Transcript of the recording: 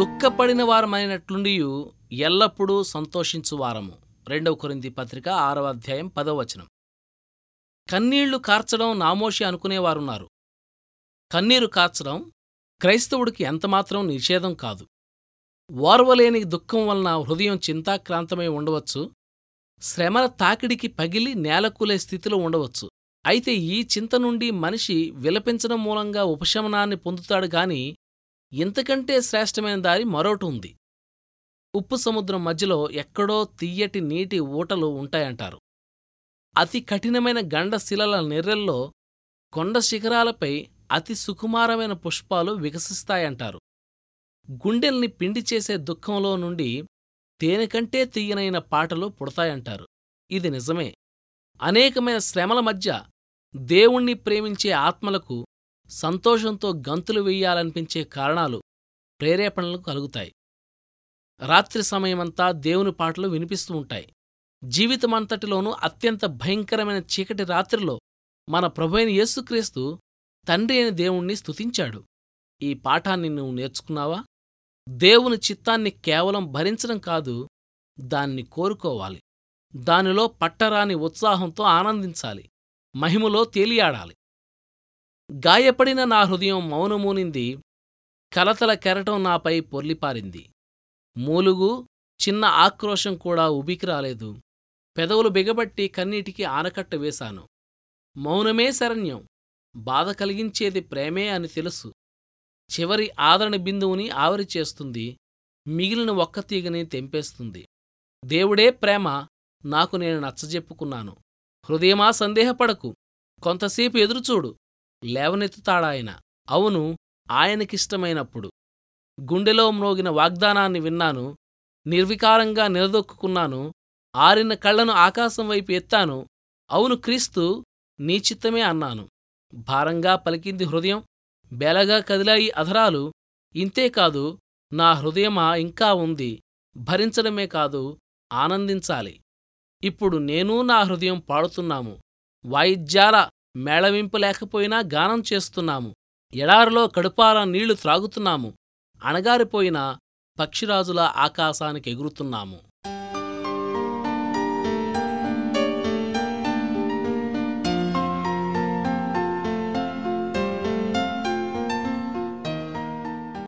దుఃఖపడిన వారమైనట్లుండియు ఎల్లప్పుడూ సంతోషించు వారము రెండవ కొరింది పత్రిక ఆరవ అధ్యాయం పదవ వచనం. కన్నీళ్ళు కార్చడం నామోషి అనుకునేవారున్నారు. కన్నీరు కార్చడం క్రైస్తవుడికి ఎంతమాత్రం నిషేధం కాదు. ఓర్వలేని దుఃఖం వలన హృదయం చింతాక్రాంతమై ఉండవచ్చు. శ్రమల తాకిడికి పగిలి నేలకూలే స్థితిలో ఉండవచ్చు. అయితే ఈ చింత నుండి మనిషి విలపించడం మూలంగా ఉపశమనాన్ని పొందుతాడు గాని ఇంతకంటే శ్రేష్టమైన దారి మరోటి ఉంది. ఉప్పు సముద్రం మధ్యలో ఎక్కడో తియ్యటి నీటి ఊటలు ఉంటాయంటారు. అతి కఠినమైన గండశిలల నెర్రెల్లో కొండ శిఖరాలపై అతి సుకుమారమైన పుష్పాలు వికసిస్తాయంటారు. గుండెల్ని పిండి చేసే దుఃఖంలో నుండి తేనెకంటే తీయనైన పాటలు పుడతాయంటారు. ఇది నిజమే. అనేకమైన శ్రమల మధ్య దేవుణ్ణి ప్రేమించే ఆత్మలకు సంతోషంతో గంతులు వెయ్యాలనిపించే కారణాలు ప్రేరేపణలు కలుగుతాయి. రాత్రి సమయమంతా దేవుని పాటలు వినిపిస్తూ ఉంటాయి. జీవితమంతటిలోనూ అత్యంత భయంకరమైన చీకటి రాత్రిలో మన ప్రభైన యేసుక్రీస్తు తండ్రి అయిన దేవుణ్ణి స్తుతించాడు. ఈ పాఠాన్ని నువ్వు నేర్చుకున్నావా? దేవుని చిత్తాన్ని కేవలం భరించడం కాదు దాన్ని కోరుకోవాలి. దానిలో పట్టరాని ఉత్సాహంతో ఆనందించాలి. మహిమలో తేలియాడాలి. గాయపడిన నా హృదయం మౌనమూనింది. కలతల కెరటం నాపై పొర్లిపారింది. మూలుగు చిన్న ఆక్రోశం కూడా ఉబికి రాలేదు. పెదవులు బిగబట్టి కన్నీటికి ఆనకట్ట వేశాను. మౌనమే శరణ్యం. బాధ కలిగించేది ప్రేమే అని తెలుసు. చివరి ఆదరణ బిందువుని ఆవరి చేస్తుంది. మిగిలిన ఒక్క తీగని తెంపేస్తుంది. దేవుడే ప్రేమ నాకు నేను నచ్చజెప్పుకున్నాను. హృదయమా సందేహపడకు. కొంతసేపు ఎదురుచూడు. లేవనెత్తుతాడాయన అవును ఆయనకిష్టమైనప్పుడు. గుండెలో మ్రోగిన వాగ్దానాన్ని విన్నాను నిర్వికారంగా నిలదొక్కున్నాను ఆరిన కళ్ళను ఆకాశం వైపు ఎత్తాను. అవును క్రీస్తు నీ చిత్తమే అన్నాను. భారంగా పలికింది హృదయం బెలగా కదిలాయి అధరాలు ఇంతేకాదు నా హృదయమా ఇంకా ఉంది భరించడమే కాదు ఆనందించాలి. ఇప్పుడు నేనూ నా హృదయం పాడుతున్నాము. వాయిద్యాల మేళవింపు లేకపోయినా గానం చేస్తున్నాము. ఎడారిలో కడుపాల నీళ్ళు త్రాగుతున్నాము. అణగారిపోయిన పక్షిరాజుల ఆకాశానికి ఎగురుతున్నాము